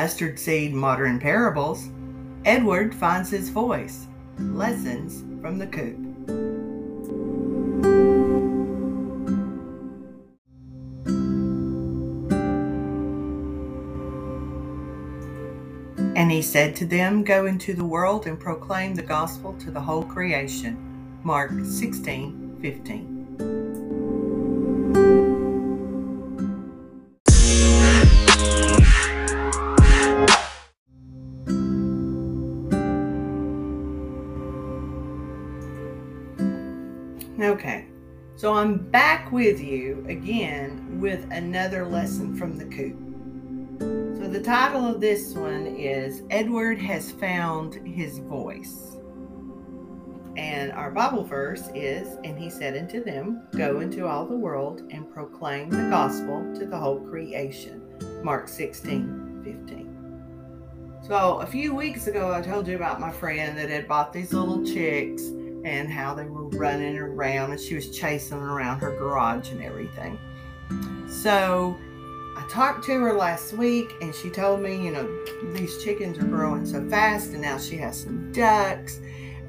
Mustard Seed Modern Parables, Edward finds his voice. Lessons from the Coop. And he said to them, Go into the world and proclaim the gospel to the whole creation. Mark 16 15. Okay, so I'm back with you again with another lesson from the coop. So the title of this one is Edward Has Found His Voice. And our Bible verse is, And he said unto them, Go into all the world and proclaim the gospel to the whole creation. Mark 16, 15. So a few weeks ago, I told you about my friend that had bought these little chicks and how they were running around and she was chasing around her garage and everything. So I talked to her last week and she told me, you know, these chickens are growing so fast and now she has some ducks.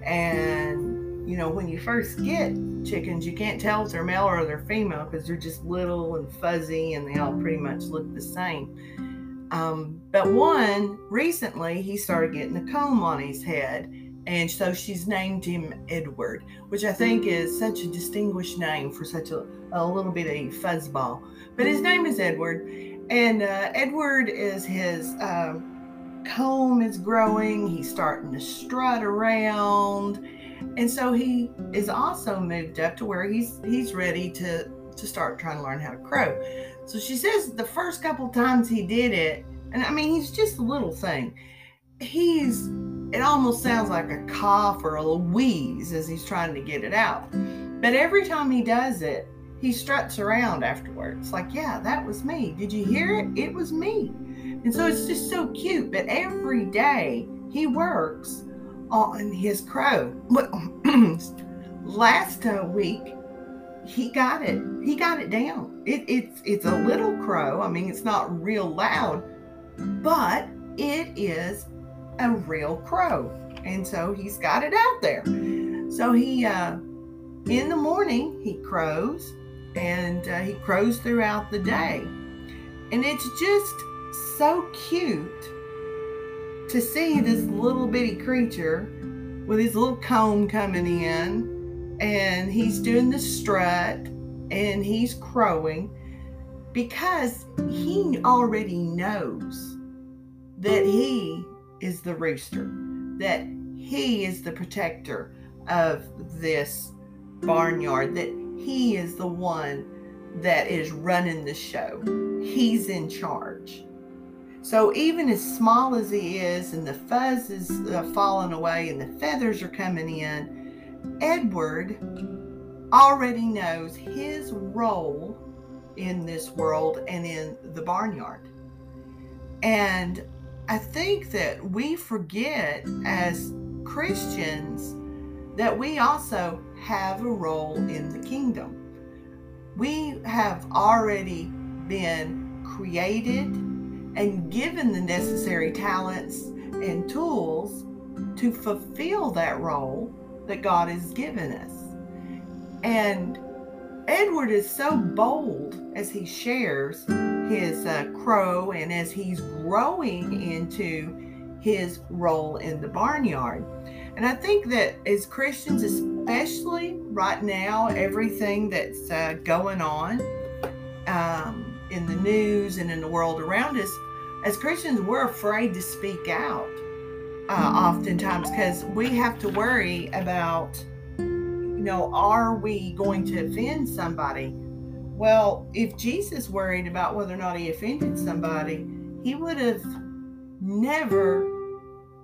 And, you know, when you first get chickens, you can't tell if they're male or they're female because they're just little and fuzzy and they all pretty much look the same. Um, but one recently, he started getting a comb on his head and so she's named him Edward, which I think is such a distinguished name for such a, a little bit of fuzzball. But his name is Edward, and uh, Edward is his um, comb is growing. He's starting to strut around, and so he is also moved up to where he's he's ready to to start trying to learn how to crow. So she says the first couple times he did it, and I mean he's just a little thing. He's it almost sounds like a cough or a wheeze as he's trying to get it out. But every time he does it, he struts around afterwards. Like, yeah, that was me. Did you hear it? It was me. And so it's just so cute. But every day he works on his crow. Last uh, week, he got it. He got it down. It, it's it's a little crow. I mean, it's not real loud, but it is a real crow. And so he's got it out there. So he, uh, in the morning, he crows and uh, he crows throughout the day. And it's just so cute to see this little bitty creature with his little comb coming in and he's doing the strut and he's crowing because he already knows that he is the rooster, that he is the protector of this barnyard, that he is the one that is running the show. He's in charge. So even as small as he is, and the fuzz is uh, falling away, and the feathers are coming in, Edward already knows his role in this world and in the barnyard. And I think that we forget as Christians that we also have a role in the kingdom. We have already been created and given the necessary talents and tools to fulfill that role that God has given us. And Edward is so bold as he shares his uh, crow and as he's growing into his role in the barnyard. And I think that as Christians, especially right now, everything that's uh, going on um, in the news and in the world around us, as Christians, we're afraid to speak out uh, oftentimes because we have to worry about, you know, are we going to offend somebody? Well, if Jesus worried about whether or not he offended somebody, he would have never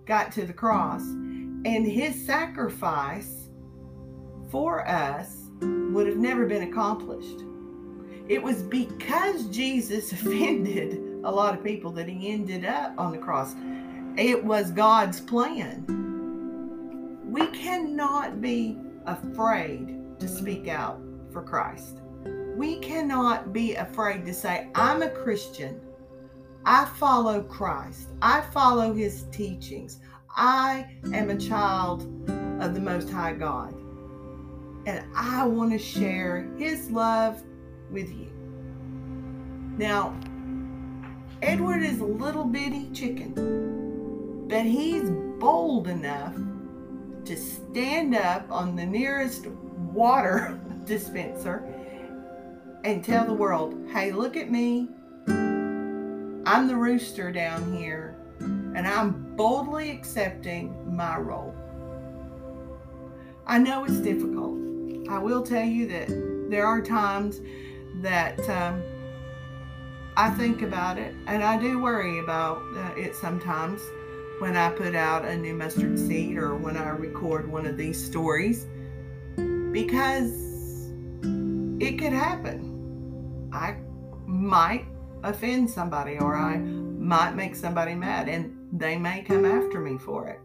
got to the cross. And his sacrifice for us would have never been accomplished. It was because Jesus offended a lot of people that he ended up on the cross. It was God's plan. We cannot be afraid to speak out for Christ we cannot be afraid to say, I'm a Christian. I follow Christ. I follow his teachings. I am a child of the Most High God. And I want to share his love with you. Now, Edward is a little bitty chicken, but he's bold enough to stand up on the nearest water dispenser and tell the world, hey, look at me. I'm the rooster down here, and I'm boldly accepting my role. I know it's difficult. I will tell you that there are times that um, I think about it, and I do worry about uh, it sometimes when I put out a new mustard seed or when I record one of these stories because it could happen. I might offend somebody or I might make somebody mad and they may come after me for it.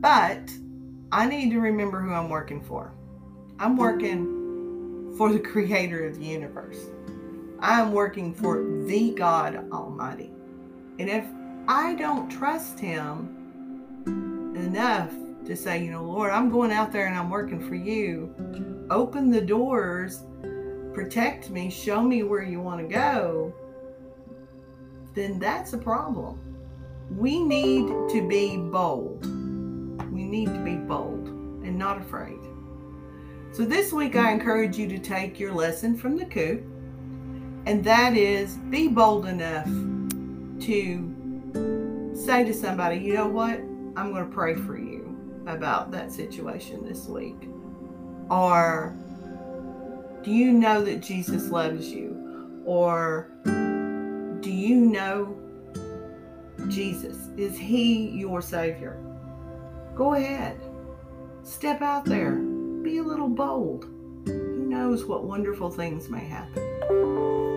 But I need to remember who I'm working for. I'm working for the creator of the universe. I am working for the God Almighty. And if I don't trust Him enough to say, you know, Lord, I'm going out there and I'm working for you, open the doors, protect me, show me where you want to go, then that's a problem. We need to be bold. We need to be bold and not afraid. So this week, I encourage you to take your lesson from the coop, and that is be bold enough to say to somebody, you know what? I'm going to pray for you about that situation this week. Or do you know that Jesus loves you? Or do you know Jesus? Is he your Savior? Go ahead. Step out there. Be a little bold. Who knows what wonderful things may happen.